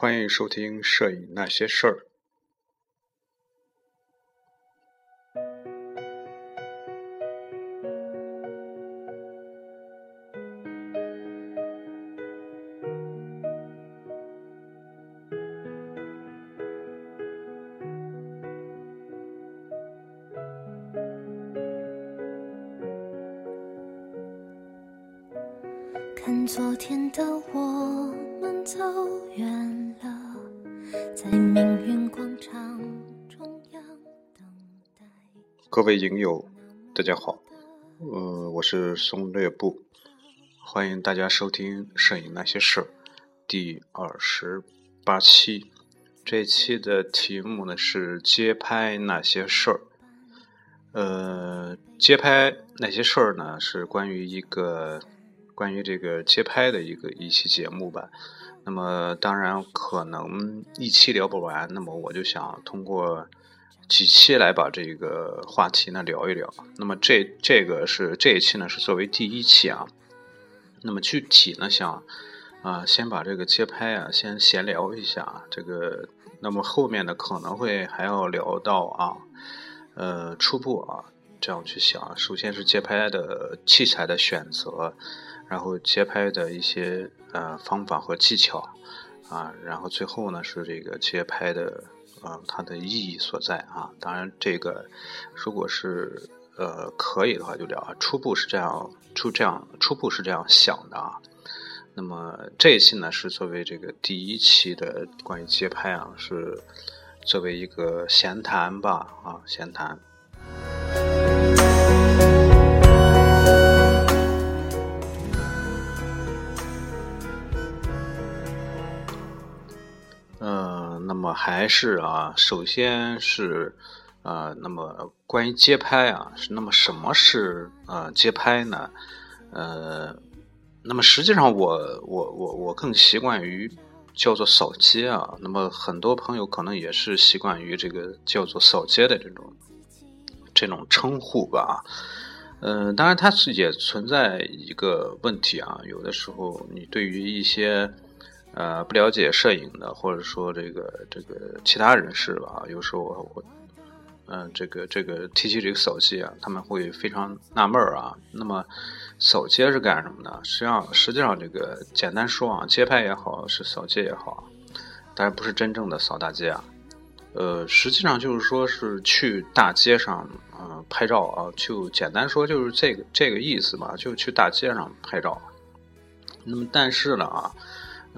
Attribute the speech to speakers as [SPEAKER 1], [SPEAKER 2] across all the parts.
[SPEAKER 1] 欢迎收听《摄影那些事儿》。位影友，大家好，呃，我是松略布，欢迎大家收听《摄影那些事儿》第二十八期。这期的题目呢是“街拍那些事儿”。呃，街拍那些事儿呢是关于一个关于这个街拍的一个一期节目吧。那么当然可能一期聊不完，那么我就想通过几期来把这个话题呢聊一聊。那么这这个是这一期呢是作为第一期啊。那么具体呢想啊先把这个街拍啊先闲聊一下这个。那么后面呢可能会还要聊到啊，呃初步啊这样去想。首先是街拍的器材的选择，然后街拍的一些呃方法和技巧啊，然后最后呢是这个街拍的嗯它的意义所在啊。当然这个如果是呃可以的话就聊啊。初步是这样初这样初步是这样想的啊。那么这一期呢是作为这个第一期的关于街拍啊，是作为一个闲谈吧啊，闲谈。那么还是啊，首先是呃，那么关于街拍啊，那么什么是呃街拍呢？呃。那么实际上，我我我我更习惯于叫做扫街啊。那么很多朋友可能也是习惯于这个叫做扫街的这种这种称呼吧。嗯，当然它是也存在一个问题啊。有的时候你对于一些呃不了解摄影的，或者说这个这个其他人士吧，有时候我嗯这个这个提起这个扫街啊，他们会非常纳闷儿啊。那么。扫街是干什么的？实际上，实际上这个简单说啊，街拍也好，是扫街也好，当然不是真正的扫大街啊。呃，实际上就是说是去大街上，嗯，拍照啊，就简单说就是这个这个意思吧，就去大街上拍照。那么，但是呢啊，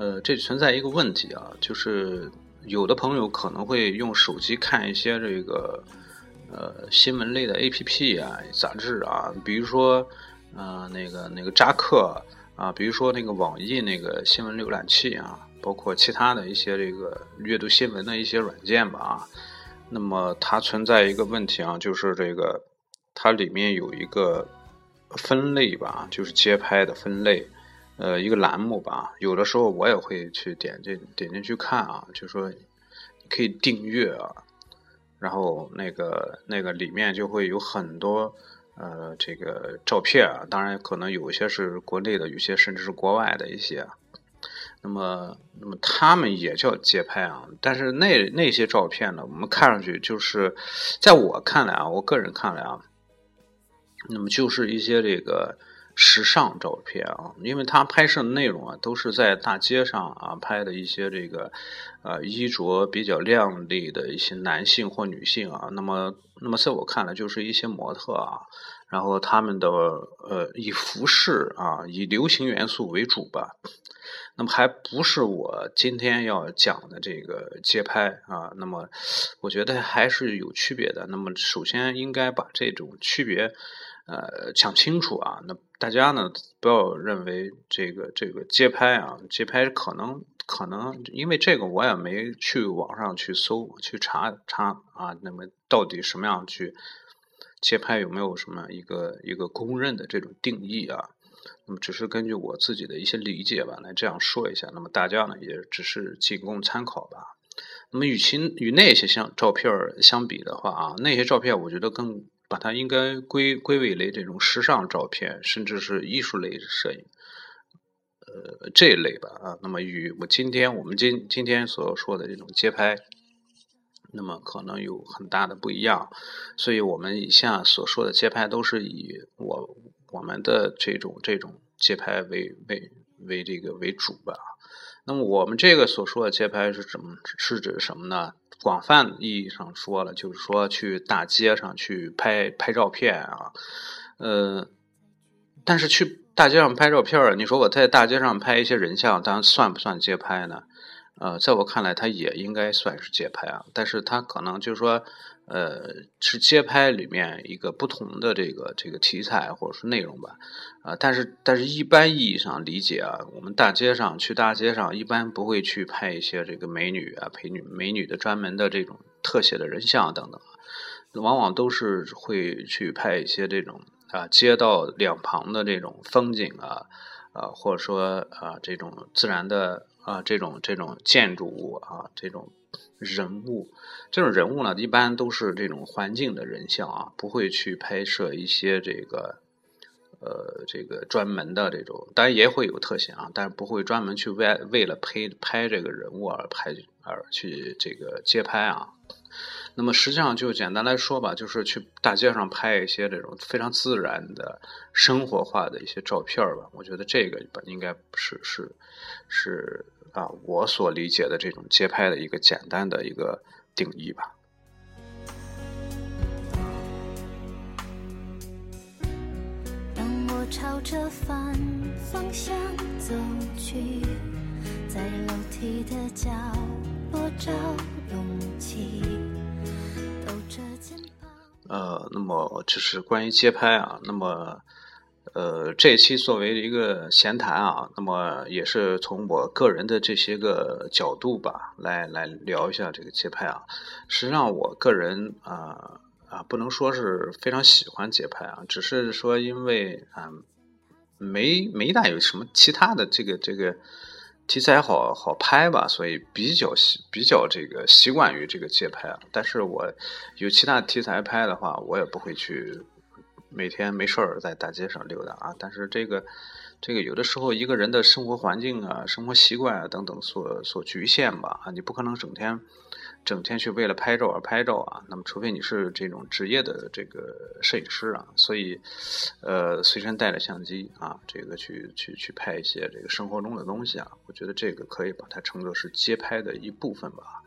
[SPEAKER 1] 呃，这存在一个问题啊，就是有的朋友可能会用手机看一些这个呃新闻类的 APP 啊、杂志啊，比如说。嗯，那个那个扎克啊，比如说那个网易那个新闻浏览器啊，包括其他的一些这个阅读新闻的一些软件吧啊，那么它存在一个问题啊，就是这个它里面有一个分类吧，就是街拍的分类，呃，一个栏目吧。有的时候我也会去点进点进去看啊，就说可以订阅啊，然后那个那个里面就会有很多。呃，这个照片啊，当然可能有一些是国内的，有些甚至是国外的一些。那么，那么他们也叫街拍啊，但是那那些照片呢，我们看上去就是，在我看来啊，我个人看来啊，那么就是一些这个时尚照片啊，因为他拍摄的内容啊，都是在大街上啊拍的一些这个呃衣着比较靓丽的一些男性或女性啊，那么。那么在我看来，就是一些模特啊，然后他们的呃以服饰啊，以流行元素为主吧。那么还不是我今天要讲的这个街拍啊。那么我觉得还是有区别的。那么首先应该把这种区别呃讲清楚啊。那大家呢不要认为这个这个街拍啊，街拍可能。可能因为这个，我也没去网上去搜去查查啊。那么到底什么样去街拍，有没有什么一个一个公认的这种定义啊？那么只是根据我自己的一些理解吧，来这样说一下。那么大家呢，也只是仅供参考吧。那么与其与那些相照片相比的话啊，那些照片我觉得更把它应该归归为类这种时尚照片，甚至是艺术类摄影。呃这一类吧啊，那么与我今天我们今今天所说的这种街拍，那么可能有很大的不一样，所以我们以下所说的街拍都是以我我们的这种这种街拍为为为这个为主吧。那么我们这个所说的街拍是什么？是指什么呢？广泛意义上说了，就是说去大街上去拍拍照片啊，呃，但是去大街上拍照片你说我在大街上拍一些人像，当然算不算街拍呢？呃，在我看来，它也应该算是街拍啊，但是它可能就是说。呃，是街拍里面一个不同的这个这个题材或者是内容吧，啊，但是但是一般意义上理解啊，我们大街上去大街上一般不会去拍一些这个美女啊、陪女美女的专门的这种特写的人像等等，往往都是会去拍一些这种啊街道两旁的这种风景啊，啊或者说啊这种自然的啊这种这种建筑物啊这种。人物，这种人物呢，一般都是这种环境的人像啊，不会去拍摄一些这个，呃，这个专门的这种，当然也会有特写啊，但是不会专门去为为了拍拍这个人物而拍而去这个街拍啊。那么实际上就简单来说吧，就是去大街上拍一些这种非常自然的生活化的一些照片吧。我觉得这个应该是是是。啊，我所理解的这种街拍的一个简单的一个定义吧。
[SPEAKER 2] 当我朝着反方向走去，在楼梯的角落找勇气，抖着肩膀。
[SPEAKER 1] 呃，那么这是关于街拍啊，那么。呃，这一期作为一个闲谈啊，那么也是从我个人的这些个角度吧，来来聊一下这个街拍啊。实际上，我个人啊啊，不能说是非常喜欢街拍啊，只是说因为啊，没没大有什么其他的这个这个题材好好拍吧，所以比较习比较这个习惯于这个街拍啊。但是我有其他题材拍的话，我也不会去。每天没事儿在大街上溜达啊，但是这个，这个有的时候一个人的生活环境啊、生活习惯啊等等所所局限吧啊，你不可能整天整天去为了拍照而拍照啊。那么，除非你是这种职业的这个摄影师啊，所以呃，随身带着相机啊，这个去去去拍一些这个生活中的东西啊，我觉得这个可以把它称作是街拍的一部分吧。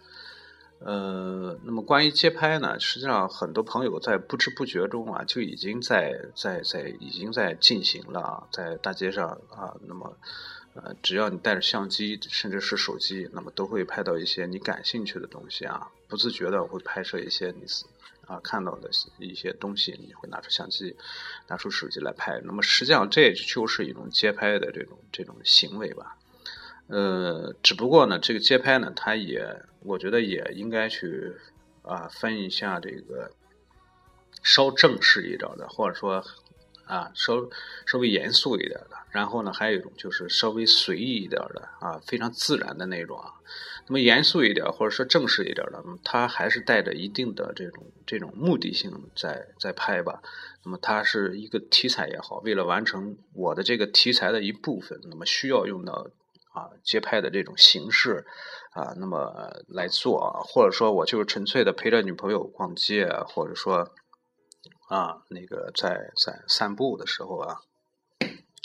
[SPEAKER 1] 呃，那么关于街拍呢，实际上很多朋友在不知不觉中啊，就已经在在在已经在进行了，啊在大街上啊，那么呃，只要你带着相机，甚至是手机，那么都会拍到一些你感兴趣的东西啊，不自觉的会拍摄一些你啊看到的一些东西，你会拿出相机，拿出手机来拍。那么实际上这就是一种街拍的这种这种行为吧。呃，只不过呢，这个街拍呢，它也，我觉得也应该去啊分一下这个稍正式一点的，或者说啊稍稍微严肃一点的。然后呢，还有一种就是稍微随意一点的啊，非常自然的那种啊。那么严肃一点或者说正式一点的，它还是带着一定的这种这种目的性在在拍吧。那么它是一个题材也好，为了完成我的这个题材的一部分，那么需要用到。啊，街拍的这种形式啊，那么来做，或者说我就是纯粹的陪着女朋友逛街，或者说啊，那个在在散步的时候啊，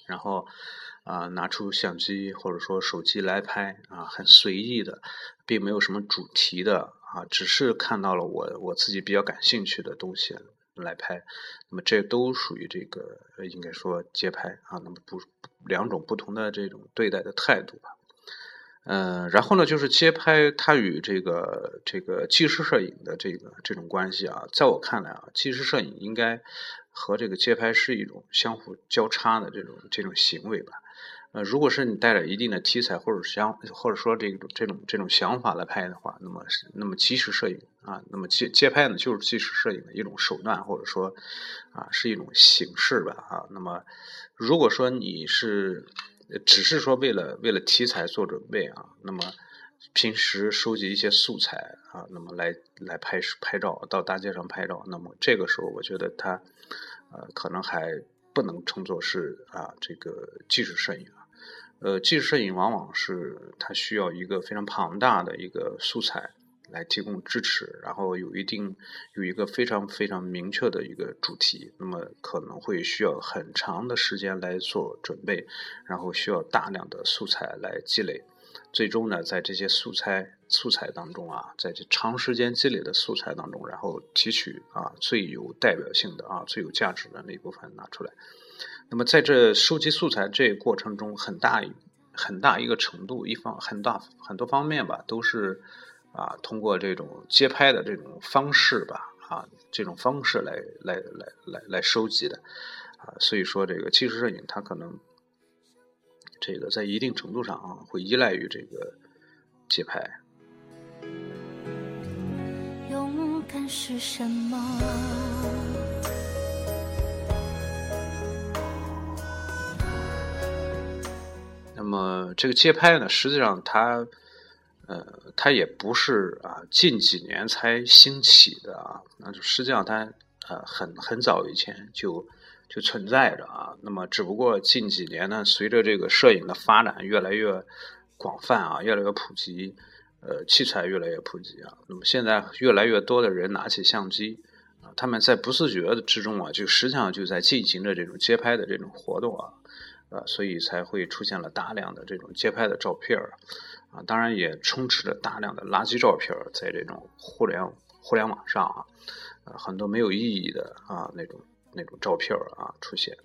[SPEAKER 1] 然后啊拿出相机或者说手机来拍啊，很随意的，并没有什么主题的啊，只是看到了我我自己比较感兴趣的东西。来拍，那么这都属于这个应该说街拍啊，那么不两种不同的这种对待的态度吧。嗯，然后呢，就是街拍它与这个这个纪实摄影的这个这种关系啊，在我看来啊，纪实摄影应该和这个街拍是一种相互交叉的这种这种行为吧。呃，如果是你带着一定的题材或者想或者说这种这种这种想法来拍的话，那么是那么纪实摄影啊，那么街街拍呢就是纪实摄影的一种手段或者说啊是一种形式吧啊。那么如果说你是只是说为了为了题材做准备啊，那么平时收集一些素材啊，那么来来拍拍照到大街上拍照，那么这个时候我觉得它呃可能还不能称作是啊这个纪实摄影。呃，纪实摄影往往是它需要一个非常庞大的一个素材来提供支持，然后有一定有一个非常非常明确的一个主题，那么可能会需要很长的时间来做准备，然后需要大量的素材来积累，最终呢，在这些素材素材当中啊，在这长时间积累的素材当中，然后提取啊最有代表性的啊最有价值的那一部分拿出来。那么在这收集素材这过程中，很大很大一个程度，一方很大很多方面吧，都是啊通过这种街拍的这种方式吧，啊这种方式来来来来来收集的，啊所以说这个纪实摄影它可能这个在一定程度上啊会依赖于这个街拍。
[SPEAKER 2] 勇敢是什么？
[SPEAKER 1] 那么这个街拍呢，实际上它，呃，它也不是啊近几年才兴起的啊，那就实际上它呃很很早以前就就存在着啊。那么只不过近几年呢，随着这个摄影的发展越来越广泛啊，越来越普及，呃，器材越来越普及啊，那么现在越来越多的人拿起相机啊，他们在不自觉的之中啊，就实际上就在进行着这种街拍的这种活动啊。啊，所以才会出现了大量的这种街拍的照片，啊，当然也充斥着大量的垃圾照片在这种互联互联网上啊，啊，很多没有意义的啊那种那种照片啊出现，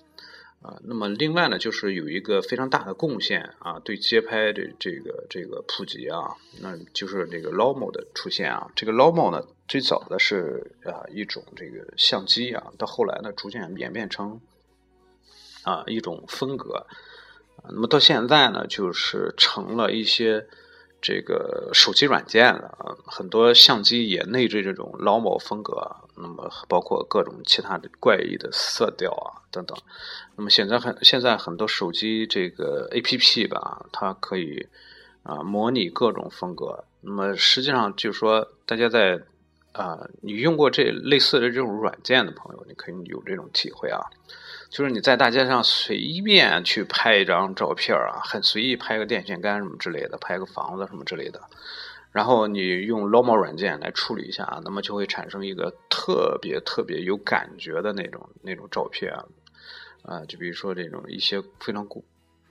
[SPEAKER 1] 啊，那么另外呢，就是有一个非常大的贡献啊，对街拍这这个这个普及啊，那就是这个 Lomo 的出现啊，这个 Lomo 呢，最早的是啊一种这个相机啊，到后来呢，逐渐演变成。啊，一种风格，那么到现在呢，就是成了一些这个手机软件了啊，很多相机也内置这种老某风格，那么包括各种其他的怪异的色调啊等等。那么现在很现在很多手机这个 A P P 吧，它可以啊模拟各种风格。那么实际上就是说，大家在啊，你用过这类似的这种软件的朋友，你可以有这种体会啊。就是你在大街上随便去拍一张照片啊，很随意拍个电线杆什么之类的，拍个房子什么之类的，然后你用 Lomo 软件来处理一下，那么就会产生一个特别特别有感觉的那种那种照片啊，啊，就比如说这种一些非常古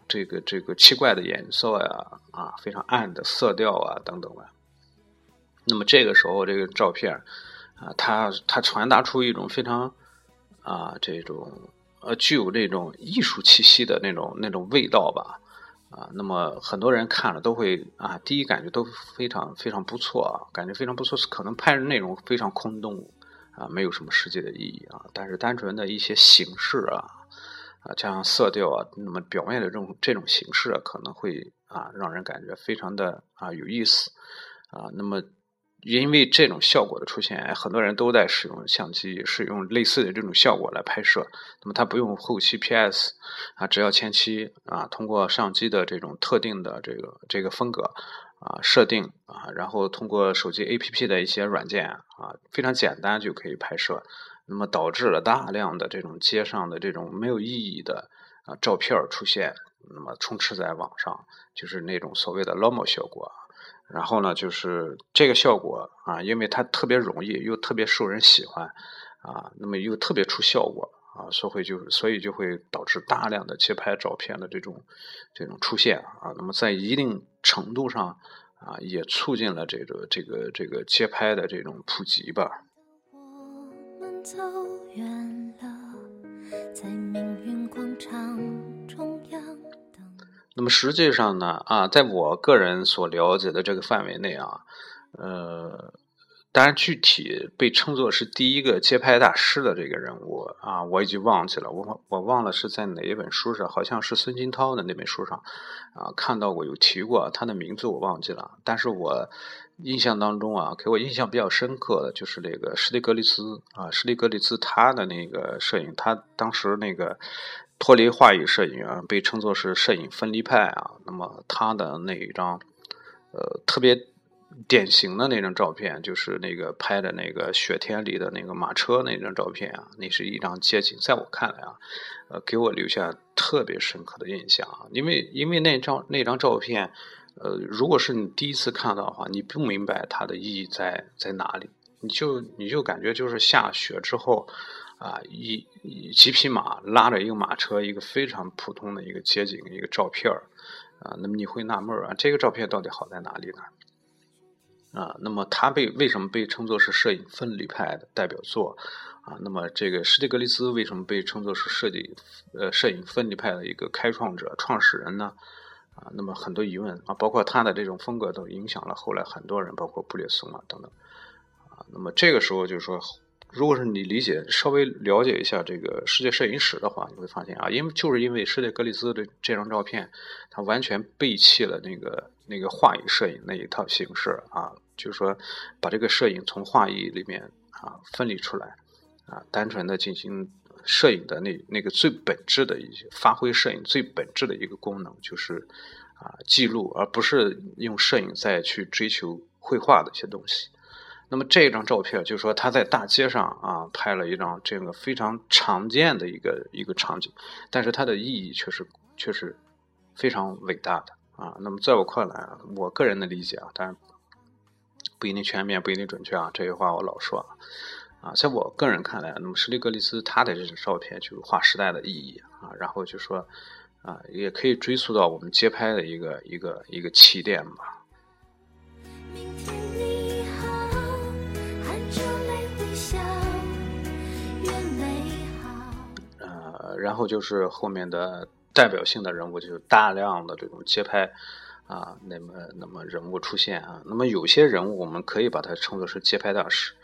[SPEAKER 1] 这个这个奇怪的颜色呀，啊，非常暗的色调啊等等的，那么这个时候这个照片啊，它它传达出一种非常啊这种。呃，具有那种艺术气息的那种那种味道吧，啊，那么很多人看了都会啊，第一感觉都非常非常不错啊，感觉非常不错，可能拍的内容非常空洞啊，没有什么实际的意义啊，但是单纯的一些形式啊，啊，加上色调啊，那么表面的这种这种形式啊，可能会啊，让人感觉非常的啊有意思啊，那么。因为这种效果的出现，很多人都在使用相机，使用类似的这种效果来拍摄。那么它不用后期 PS 啊，只要前期啊，通过相机的这种特定的这个这个风格啊设定啊，然后通过手机 APP 的一些软件啊，非常简单就可以拍摄。那么导致了大量的这种街上的这种没有意义的啊照片出现，那么充斥在网上，就是那种所谓的 Lomo 效果。然后呢，就是这个效果啊，因为它特别容易，又特别受人喜欢，啊，那么又特别出效果啊，所以就所以就会导致大量的街拍照片的这种这种出现啊，那么在一定程度上啊，也促进了这个这个这个街拍的这种普及吧。
[SPEAKER 2] 走远了，在命运广场中央。
[SPEAKER 1] 那么实际上呢，啊，在我个人所了解的这个范围内啊，呃，当然具体被称作是第一个街拍大师的这个人物啊，我已经忘记了，我我忘了是在哪一本书上，好像是孙金涛的那本书上啊看到过有提过他的名字，我忘记了，但是我印象当中啊，给我印象比较深刻的就是那个施蒂格里兹啊，施蒂格里兹他的那个摄影，他当时那个。脱离话语摄影啊，被称作是摄影分离派啊。那么他的那一张，呃，特别典型的那张照片，就是那个拍的那个雪天里的那个马车那张照片啊，那是一张街景，在我看来啊，呃，给我留下特别深刻的印象啊，因为因为那张那张照片，呃，如果是你第一次看到的话，你不明白它的意义在在哪里，你就你就感觉就是下雪之后啊，一几匹马拉着一个马车，一个非常普通的一个街景一个照片。啊，那么你会纳闷啊，这个照片到底好在哪里呢？啊，那么他被为什么被称作是摄影分离派的代表作？啊，那么这个施蒂格利斯为什么被称作是设计呃摄影分离派的一个开创者、创始人呢？啊，那么很多疑问啊，包括他的这种风格都影响了后来很多人，包括布列松啊等等。啊，那么这个时候就是说。如果是你理解稍微了解一下这个世界摄影史的话，你会发现啊，因为就是因为施蒂格里斯的这张照片，它完全背弃了那个那个画意摄影那一套形式啊，就是说把这个摄影从画意里面啊分离出来啊，单纯的进行摄影的那那个最本质的一些发挥摄影最本质的一个功能，就是啊记录，而不是用摄影再去追求绘画的一些东西。那么这张照片，就是说他在大街上啊拍了一张这个非常常见的一个一个场景，但是它的意义却是却是非常伟大的啊。那么在我看来，我个人的理解啊，当然不一定全面，不一定准确啊。这些话我老说啊，啊，在我个人看来，那么施利格利斯他的这张照片就是划时代的意义啊。然后就说啊，也可以追溯到我们街拍的一个一个一个起点吧。然后就是后面的代表性的人物，就是大量的这种街拍啊，那么那么人物出现啊，那么有些人物我们可以把它称作是街拍大师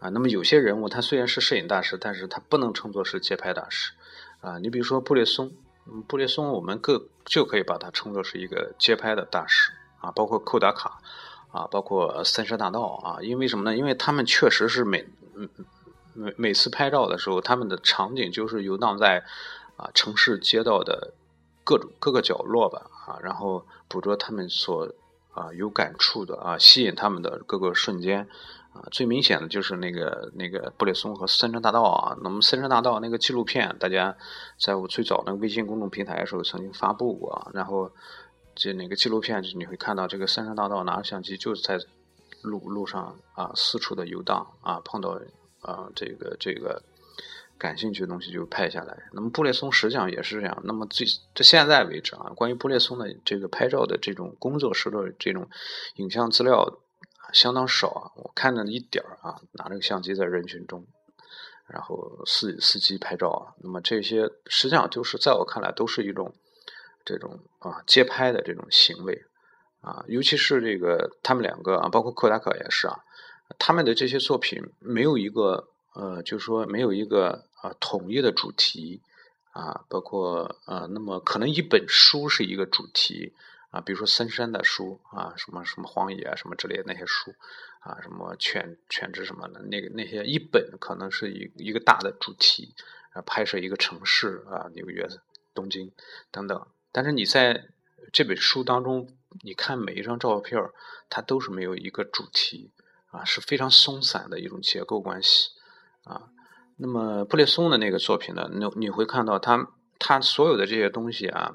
[SPEAKER 1] 啊，那么有些人物他虽然是摄影大师，但是他不能称作是街拍大师啊。你比如说布列松，布列松我们各就可以把它称作是一个街拍的大师啊，包括寇达卡啊，包括三山大道啊，因为什么呢？因为他们确实是每嗯。每每次拍照的时候，他们的场景就是游荡在啊城市街道的各种各个角落吧啊，然后捕捉他们所啊有感触的啊，吸引他们的各个瞬间啊。最明显的就是那个那个布列松和三山大道啊。那么三山大道那个纪录片，大家在我最早那个微信公众平台的时候曾经发布过。然后这那个纪录片，你会看到这个三山大道拿着相机就是在路路上啊四处的游荡啊，碰到。啊，这个这个感兴趣的东西就拍下来。那么布列松实际上也是这样。那么最这现在为止啊，关于布列松的这个拍照的这种工作室的这种影像资料相当少啊。我看了一点儿啊，拿着个相机在人群中，然后伺伺机拍照啊。那么这些实际上就是在我看来都是一种这种啊街拍的这种行为啊，尤其是这个他们两个啊，包括柯达克也是啊。他们的这些作品没有一个呃，就是说没有一个啊统一的主题啊，包括呃，那么可能一本书是一个主题啊，比如说森山的书啊，什么什么荒野啊，什么之类的那些书啊，什么犬犬只什么的，那个那些一本可能是一一个大的主题啊，拍摄一个城市啊，纽约、东京等等。但是你在这本书当中，你看每一张照片它都是没有一个主题。啊，是非常松散的一种结构关系，啊，那么布列松的那个作品呢，你你会看到他他所有的这些东西啊，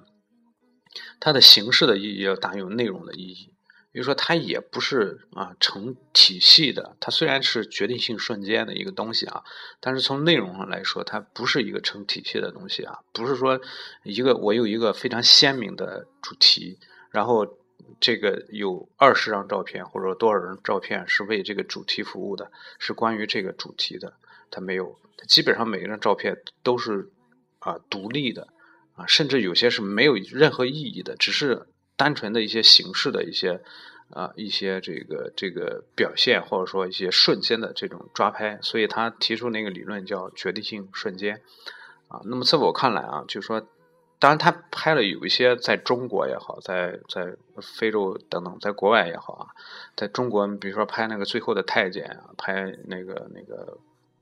[SPEAKER 1] 它的形式的意义要大于内容的意义，比如说它也不是啊成体系的，它虽然是决定性瞬间的一个东西啊，但是从内容上来说，它不是一个成体系的东西啊，不是说一个我有一个非常鲜明的主题，然后。这个有二十张照片，或者说多少张照片是为这个主题服务的，是关于这个主题的。它没有，它基本上每一张照片都是啊独立的啊，甚至有些是没有任何意义的，只是单纯的一些形式的一些啊一些这个这个表现，或者说一些瞬间的这种抓拍。所以他提出那个理论叫决定性瞬间啊。那么在我看来啊，就是说。当然，他拍了有一些在中国也好，在在非洲等等，在国外也好啊，在中国，比如说拍那个最后的太监，啊拍那个那个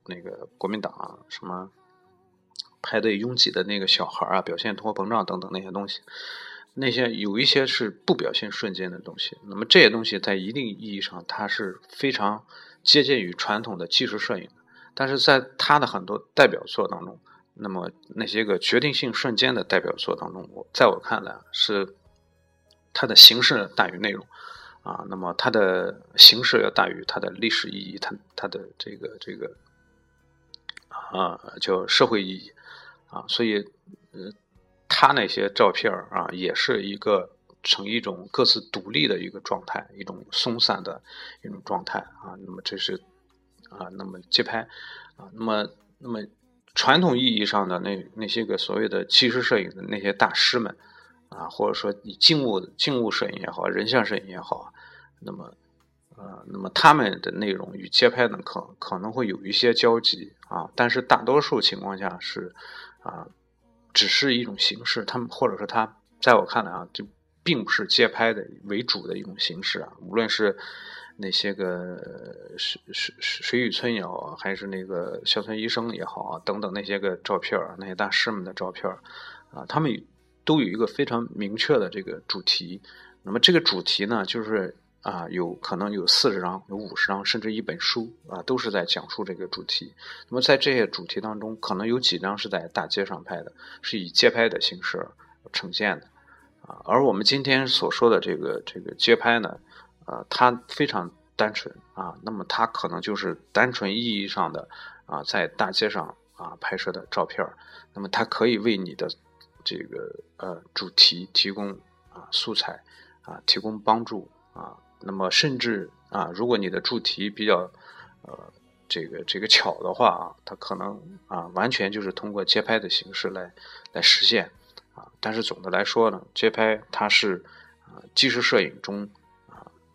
[SPEAKER 1] 那个国民党啊什么，排队拥挤的那个小孩啊，表现通货膨胀等等那些东西，那些有一些是不表现瞬间的东西，那么这些东西在一定意义上它是非常接近于传统的技术摄影的，但是在他的很多代表作当中，那么那些个决定性瞬间的代表作当中，我在我看来是它的形式大于内容啊，那么它的形式要大于它的历史意义，它它的这个这个啊叫社会意义啊，所以呃。他那些照片啊，也是一个成一种各自独立的一个状态，一种松散的一种状态啊。那么这是啊，那么街拍啊，那么那么传统意义上的那那些个所谓的纪实摄影的那些大师们啊，或者说以静物静物摄影也好，人像摄影也好，那么呃，那么他们的内容与街拍呢，可可能会有一些交集啊，但是大多数情况下是啊。只是一种形式，他们或者说他，在我看来啊，就并不是街拍的为主的一种形式啊。无论是那些个水水水雨村也好，还是那个乡村医生也好啊，等等那些个照片那些大师们的照片啊，他们都有一个非常明确的这个主题。那么这个主题呢，就是。啊，有可能有四十张，有五十张，甚至一本书啊，都是在讲述这个主题。那么在这些主题当中，可能有几张是在大街上拍的，是以街拍的形式呈现的啊。而我们今天所说的这个这个街拍呢，呃，它非常单纯啊。那么它可能就是单纯意义上的啊，在大街上啊拍摄的照片那么它可以为你的这个呃主题提供啊素材啊，提供帮助啊。那么，甚至啊，如果你的主题比较，呃，这个这个巧的话啊，它可能啊，完全就是通过街拍的形式来来实现啊。但是总的来说呢，街拍它是啊，纪实摄影中，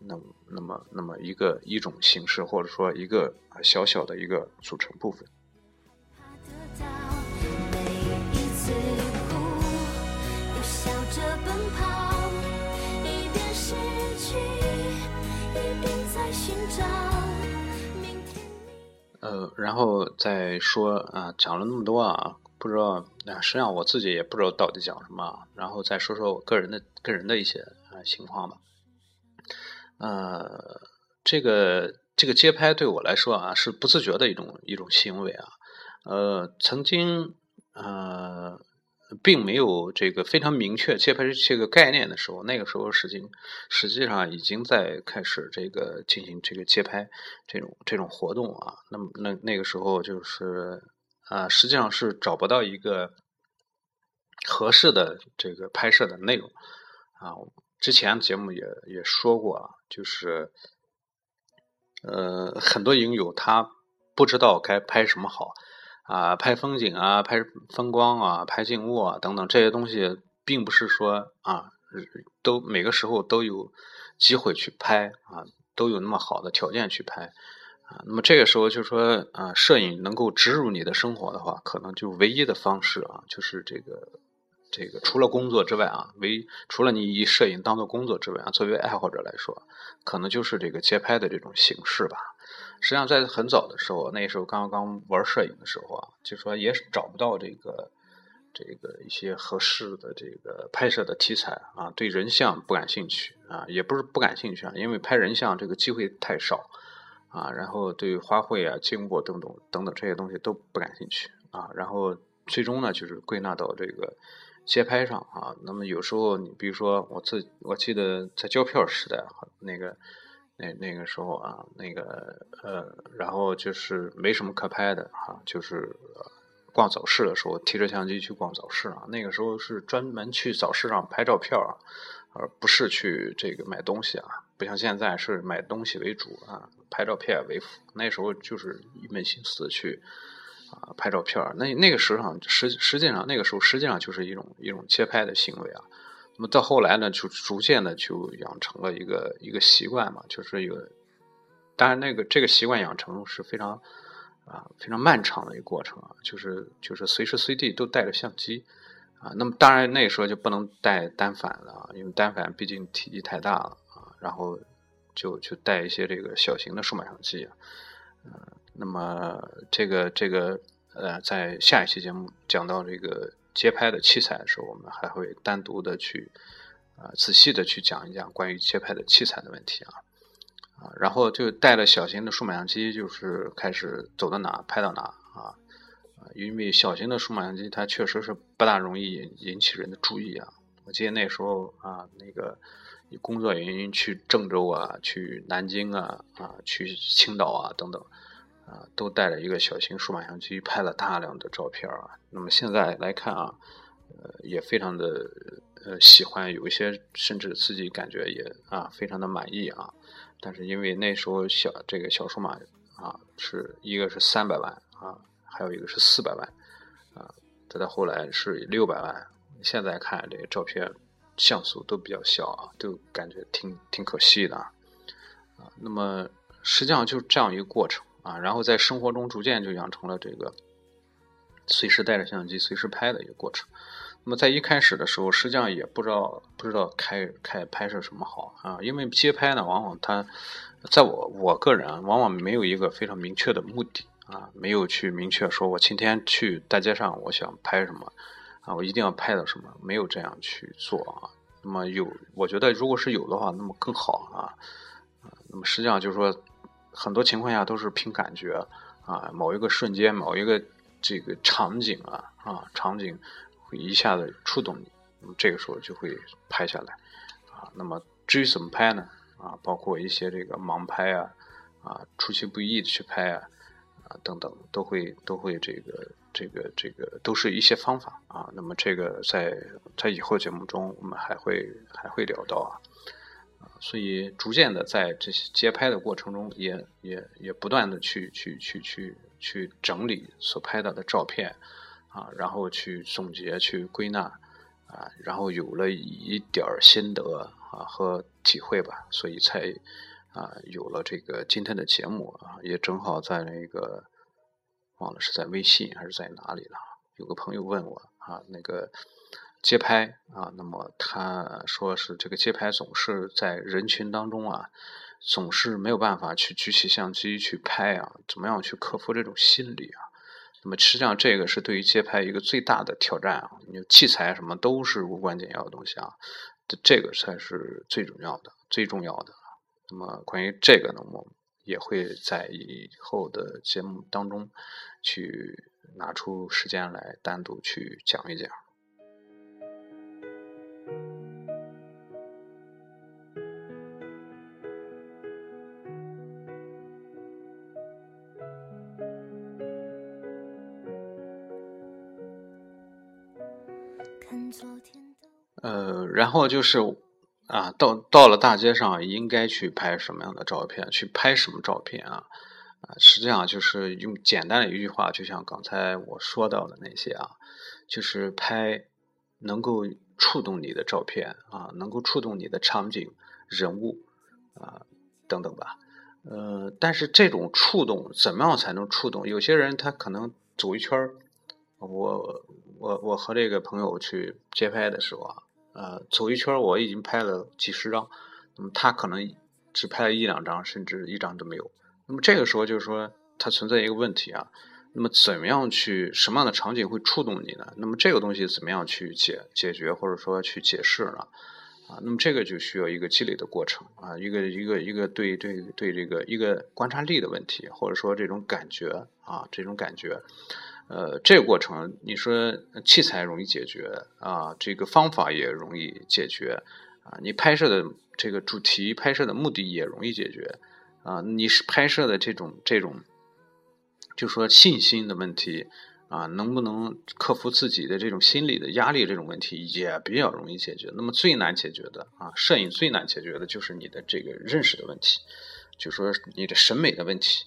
[SPEAKER 1] 那那么那么一个一种形式，或者说一个小小的一个组成部分。呃，然后再说啊，讲了那么多啊，不知道啊，实际上我自己也不知道到底讲什么。然后再说说我个人的个人的一些啊情况吧。呃，这个这个街拍对我来说啊，是不自觉的一种一种行为啊。呃，曾经呃。并没有这个非常明确街拍这个概念的时候，那个时候实际实际上已经在开始这个进行这个街拍这种这种活动啊。那么那那个时候就是啊，实际上是找不到一个合适的这个拍摄的内容啊。之前节目也也说过啊，就是呃很多影友他不知道该拍什么好。啊，拍风景啊，拍风光啊，拍静物啊，等等这些东西，并不是说啊，都每个时候都有机会去拍啊，都有那么好的条件去拍啊。那么这个时候就说啊，摄影能够植入你的生活的话，可能就唯一的方式啊，就是这个这个除了工作之外啊，为除了你以摄影当做工作之外啊，作为爱好者来说，可能就是这个街拍的这种形式吧。实际上，在很早的时候，那时候刚刚玩摄影的时候啊，就说也找不到这个这个一些合适的这个拍摄的题材啊，对人像不感兴趣啊，也不是不感兴趣啊，因为拍人像这个机会太少啊，然后对花卉啊、静物等等等等这些东西都不感兴趣啊，然后最终呢，就是归纳到这个街拍上啊。那么有时候你比如说，我自我记得在胶片时代那个。那那个时候啊，那个呃，然后就是没什么可拍的哈，就是逛早市的时候提着相机去逛早市啊。那个时候是专门去早市上拍照片啊，而不是去这个买东西啊。不像现在是买东西为主啊，拍照片为辅。那时候就是一门心思去啊拍照片。那那个时候实实际上那个时候实际上就是一种一种街拍的行为啊。那么到后来呢，就逐渐的就养成了一个一个习惯嘛，就是有，当然那个这个习惯养成是非常啊非常漫长的一个过程啊，就是就是随时随地都带着相机啊。那么当然那时候就不能带单反了，因为单反毕竟体积太大了啊。然后就就带一些这个小型的数码相机啊。嗯，那么这个这个呃，在下一期节目讲到这个。街拍的器材的时候，我们还会单独的去啊仔细的去讲一讲关于街拍的器材的问题啊啊，然后就带了小型的数码相机，就是开始走到哪拍到哪啊啊，因为小型的数码相机它确实是不大容易引引起人的注意啊。我记得那时候啊，那个工作原因去郑州啊，去南京啊啊，去青岛啊等等。啊，都带着一个小型数码相机，拍了大量的照片啊。那么现在来看啊，呃，也非常的呃喜欢，有一些甚至自己感觉也啊非常的满意啊。但是因为那时候小这个小数码啊，是一个是三百万啊，还有一个是四百万啊，再到后来是六百万。现在看这个照片像素都比较小啊，都感觉挺挺可惜的啊。啊，那么实际上就是这样一个过程。啊，然后在生活中逐渐就养成了这个随时带着相机随时拍的一个过程。那么在一开始的时候，实际上也不知道不知道开开拍摄什么好啊，因为街拍呢，往往它在我我个人啊，往往没有一个非常明确的目的啊，没有去明确说我今天去大街上我想拍什么啊，我一定要拍到什么，没有这样去做啊。那么有，我觉得如果是有的话，那么更好啊。那么实际上就是说。很多情况下都是凭感觉啊，某一个瞬间，某一个这个场景啊啊，场景会一下子触动你，那么这个时候就会拍下来啊。那么至于怎么拍呢？啊，包括一些这个盲拍啊啊，出其不意去拍啊啊等等，都会都会这个这个这个都是一些方法啊。那么这个在在以后节目中我们还会还会聊到啊。所以，逐渐的在这些街拍的过程中，也也也不断的去去去去去整理所拍到的照片，啊，然后去总结、去归纳，啊，然后有了一点心得啊和体会吧，所以才啊有了这个今天的节目啊，也正好在那个忘了是在微信还是在哪里了，有个朋友问我啊那个。街拍啊，那么他说是这个街拍总是在人群当中啊，总是没有办法去举起相机去拍啊，怎么样去克服这种心理啊？那么实际上这个是对于街拍一个最大的挑战啊，你器材什么都是无关紧要的东西啊，这这个才是最重要的、最重要的。那么关于这个呢，我也会在以后的节目当中去拿出时间来单独去讲一讲。后就是啊，到到了大街上，应该去拍什么样的照片？去拍什么照片啊？啊，实际上就是用简单的一句话，就像刚才我说到的那些啊，就是拍能够触动你的照片啊，能够触动你的场景、人物啊等等吧。呃，但是这种触动怎么样才能触动？有些人他可能走一圈儿，我。我我和这个朋友去街拍的时候啊，呃，走一圈我已经拍了几十张，那么他可能只拍了一两张，甚至一张都没有。那么这个时候就是说，它存在一个问题啊。那么怎么样去什么样的场景会触动你呢？那么这个东西怎么样去解解决或者说去解释呢？啊，那么这个就需要一个积累的过程啊，一个一个一个对对对这个一个观察力的问题，或者说这种感觉啊，这种感觉。呃，这个过程，你说器材容易解决啊，这个方法也容易解决啊，你拍摄的这个主题、拍摄的目的也容易解决啊，你是拍摄的这种这种，就说信心的问题啊，能不能克服自己的这种心理的压力这种问题也比较容易解决。那么最难解决的啊，摄影最难解决的就是你的这个认识的问题，就说你的审美的问题。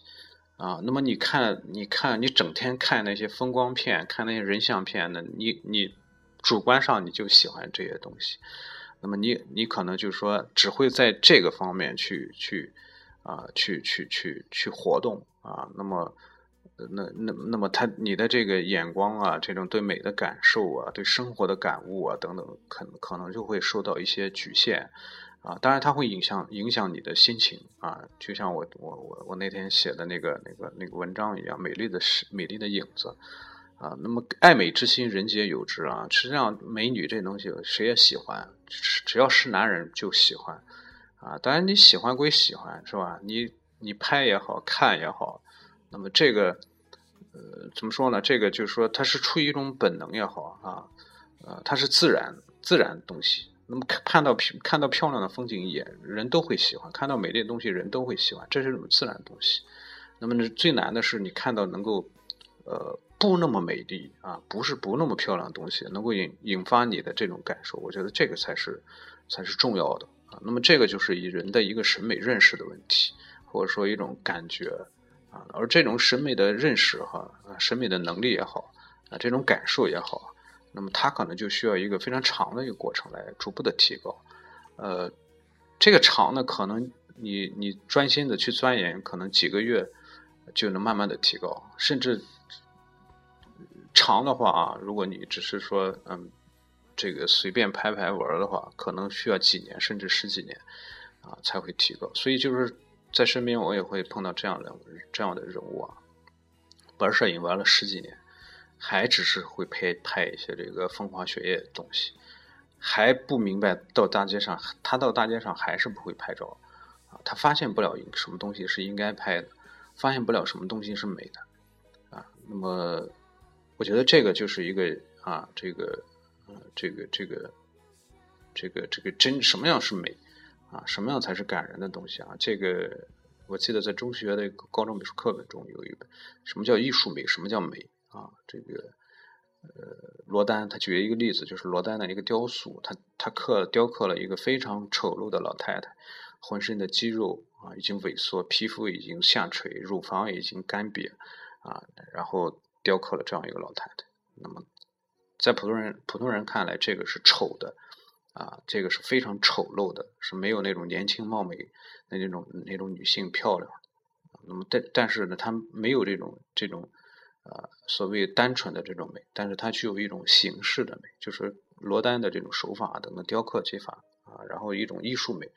[SPEAKER 1] 啊，那么你看，你看，你整天看那些风光片，看那些人像片呢，你你主观上你就喜欢这些东西，那么你你可能就是说只会在这个方面去去啊去去去去活动啊，那么那那那么他你的这个眼光啊，这种对美的感受啊，对生活的感悟啊等等，可可能就会受到一些局限。啊，当然它会影响影响你的心情啊，就像我我我我那天写的那个那个那个文章一样，美丽的是美丽的影子啊，那么爱美之心，人皆有之啊。实际上，美女这东西谁也喜欢，只要是男人就喜欢啊。当然，你喜欢归喜欢，是吧？你你拍也好看也好，那么这个呃怎么说呢？这个就是说，它是出于一种本能也好啊，呃，它是自然自然的东西。那么看看到漂看到漂亮的风景也人都会喜欢，看到美丽的东西人都会喜欢，这是一种自然的东西。那么最难的是你看到能够呃。不那么美丽啊，不是不那么漂亮的东西，能够引引发你的这种感受，我觉得这个才是才是重要的啊。那么这个就是以人的一个审美认识的问题，或者说一种感觉啊。而这种审美的认识哈，审美的能力也好啊，这种感受也好，那么它可能就需要一个非常长的一个过程来逐步的提高。呃，这个长呢，可能你你专心的去钻研，可能几个月就能慢慢的提高，甚至。长的话啊，如果你只是说嗯，这个随便拍拍玩的话，可能需要几年甚至十几年啊才会提高。所以就是在身边我也会碰到这样的这样的人物啊，玩摄影玩了十几年，还只是会拍拍一些这个风花雪月的东西，还不明白到大街上他到大街上还是不会拍照啊，他发现不了什么东西是应该拍的，发现不了什么东西是美的啊，那么。我觉得这个就是一个啊，这个，呃，这个，这个，这个，这个真什么样是美啊？什么样才是感人的东西啊？这个我记得在中学的高中美术课本中有一本，什么叫艺术美？什么叫美啊？这个，呃，罗丹他举了一个例子，就是罗丹的一个雕塑，他他刻雕刻了一个非常丑陋的老太太，浑身的肌肉啊已经萎缩，皮肤已经下垂，乳房已经干瘪啊，然后。雕刻了这样一个老太太，那么在普通人普通人看来，这个是丑的啊，这个是非常丑陋的，是没有那种年轻貌美的那种那种女性漂亮。那么但但是呢，它没有这种这种呃所谓单纯的这种美，但是它具有一种形式的美，就是罗丹的这种手法等等雕刻技法啊，然后一种艺术美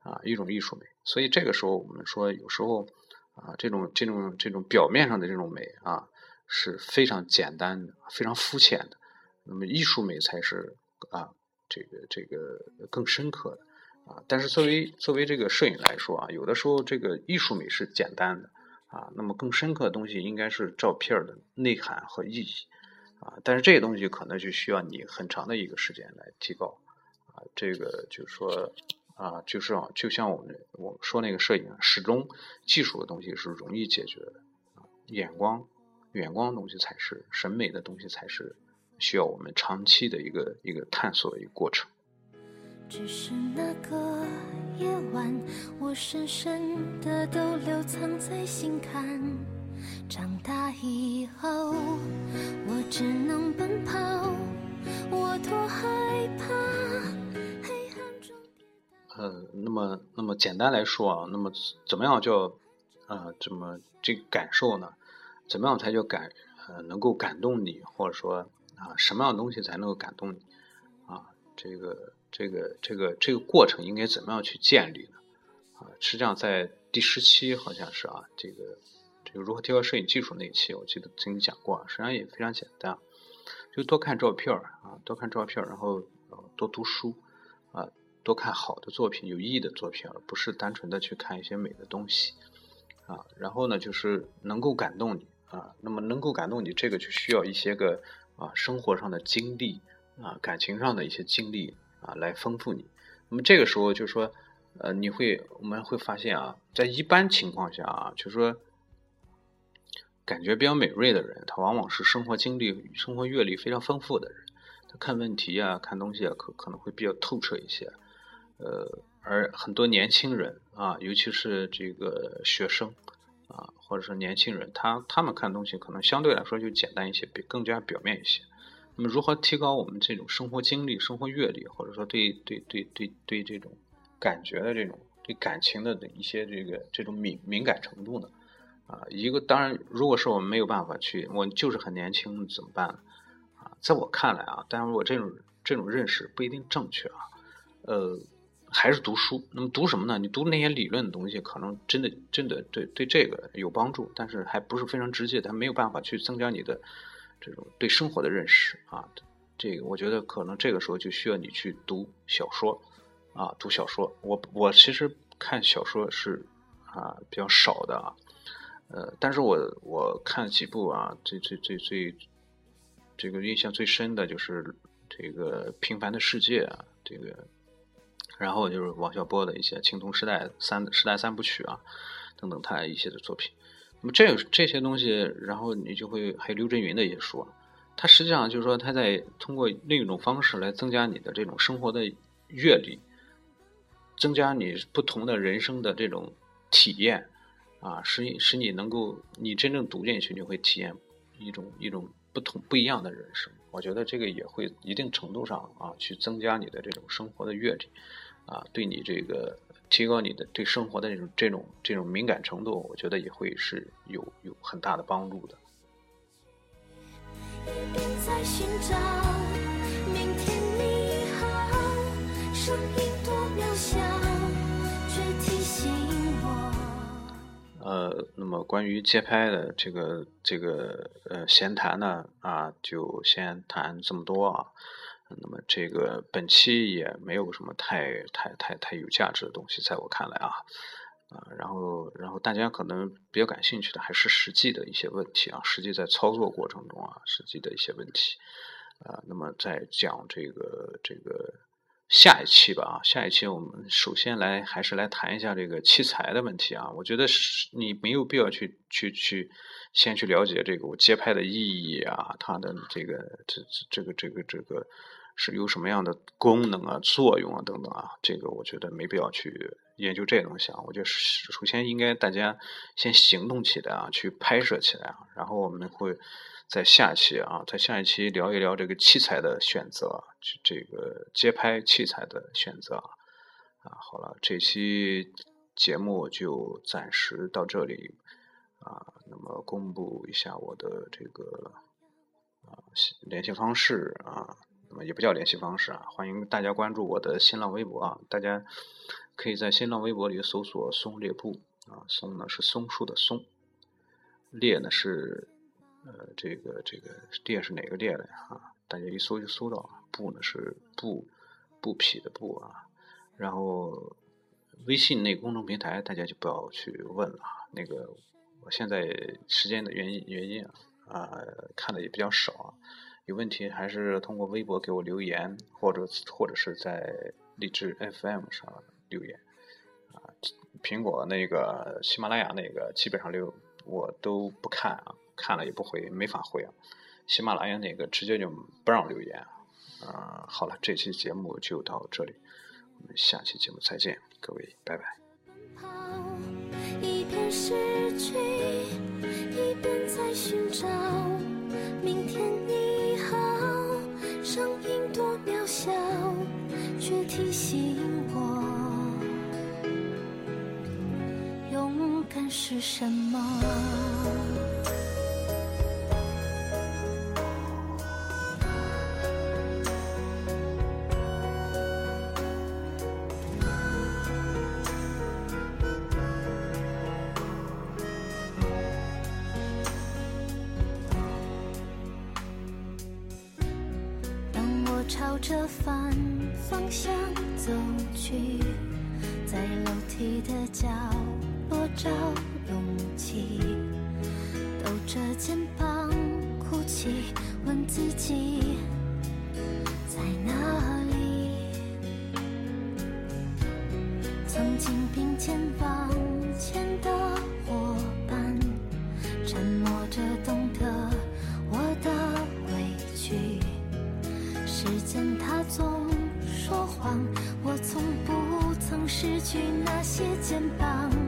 [SPEAKER 1] 啊，一种艺术美。所以这个时候我们说，有时候啊，这种这种这种表面上的这种美啊。是非常简单的，非常肤浅的。那么艺术美才是啊，这个这个更深刻的啊。但是作为作为这个摄影来说啊，有的时候这个艺术美是简单的啊，那么更深刻的东西应该是照片的内涵和意义啊。但是这些东西可能就需要你很长的一个时间来提高啊。这个就是说啊，就是啊，就像我们我说那个摄影，始终技术的东西是容易解决的啊，眼光。远光的东西才是审美的东西，才是需要我们长期的一个一个探索的一个过程。
[SPEAKER 2] 只是那个夜晚，我深深的都留藏在心坎。长大以后，我只能奔跑，我多害怕黑暗中。
[SPEAKER 1] 呃，那么，那么简单来说啊，那么怎么样叫啊，怎么这感受呢？怎么样才叫感呃能够感动你，或者说啊什么样的东西才能够感动你？这个这个这个这个过程应该怎么样去建立呢？啊，实际上在第十期好像是啊，这个这个如何提高摄影技术那一期，我记得曾经讲过，实际上也非常简单，就多看照片啊，多看照片，然后多读书啊，多看好的作品、有意义的作品，而不是单纯的去看一些美的东西啊。然后呢，就是能够感动你。啊，那么能够感动你，这个就需要一些个啊生活上的经历啊，感情上的一些经历啊，来丰富你。那么这个时候就说，呃，你会我们会发现啊，在一般情况下啊，就说感觉比较敏锐的人，他往往是生活经历、生活阅历非常丰富的人，他看问题啊、看东西啊，可可能会比较透彻一些。呃，而很多年轻人啊，尤其是这个学生。啊，或者说年轻人，他他们看东西可能相对来说就简单一些，比更加表面一些。那么，如何提高我们这种生活经历、生活阅历，或者说对对对对对这种感觉的这种对感情的一些这个这种敏敏感程度呢？啊，一个当然，如果是我们没有办法去，我就是很年轻，怎么办呢？啊，在我看来啊，当然我这种这种认识不一定正确啊，呃。还是读书，那么读什么呢？你读那些理论的东西，可能真的真的对对这个有帮助，但是还不是非常直接，它没有办法去增加你的这种对生活的认识啊。这个我觉得可能这个时候就需要你去读小说啊，读小说。我我其实看小说是啊比较少的啊，呃，但是我我看几部啊，最最最最这个印象最深的就是这个《平凡的世界》啊，这个，然后就是王小波的一些《青铜时代三时代三部曲》啊等等他一些的作品。那么这这些东西，然后你就会还有刘震云的一些书。它实际上就是说，它在通过另一种方式来增加你的这种生活的阅历，增加你不同的人生的这种体验，啊，使使你能够你真正读进去，你会体验一种一种不同不一样的人生。我觉得这个也会一定程度上啊，去增加你的这种生活的阅历，啊，对你这个提高你的对生活的这种这种这种敏感程度，我觉得也会是有有很大的帮助的。一边在寻找明天你好，声音多渺小，却提醒我。呃，那么关于街拍的这个这个呃闲谈呢啊，就先谈这么多啊。那么这个本期也没有什么太太太太有价值的东西，在我看来啊。啊，然后，然后大家可能比较感兴趣的还是实际的一些问题啊，实际在操作过程中啊，实际的一些问题，啊，那么在讲这个这个下一期吧啊，下一期我们首先来还是来谈一下这个器材的问题啊，我觉得是你没有必要去去去先去了解这个我街拍的意义啊，它的这个这这个这个这个。是有什么样的功能啊、作用啊等等啊？这个我觉得没必要去研究这些东西啊。我觉得首先应该大家先行动起来啊，去拍摄起来啊。然后我们会在下期啊，在下一期聊一聊这个器材的选择，这个街拍器材的选择啊。啊，好了，这期节目就暂时到这里啊。那么公布一下我的这个啊联系方式啊。那么也不叫联系方式啊，欢迎大家关注我的新浪微博啊，大家可以在新浪微博里搜索“松猎布”啊，松呢是松树的松，猎呢是呃这个这个猎是哪个猎的啊？大家一搜就搜到了，布呢是布布匹的布啊，然后微信那公众平台大家就不要去问了，那个我现在时间的原因原因啊啊看的也比较少啊。有问题还是通过微博给我留言，或者或者是在荔枝 FM 上留言啊。苹果那个、喜马拉雅那个基本上留我都不看啊，看了也不回，没法回啊。喜马拉雅那个直接就不让留言啊。好了，这期节目就到这里，我们下期节目再见，各位，拜拜。一边失去，一边在寻找明天。却提醒我，勇敢是什么。朝着反方向走去，在楼梯的角落找勇气，抖着肩膀哭泣，问自己在哪里？曾经并肩往肩膀。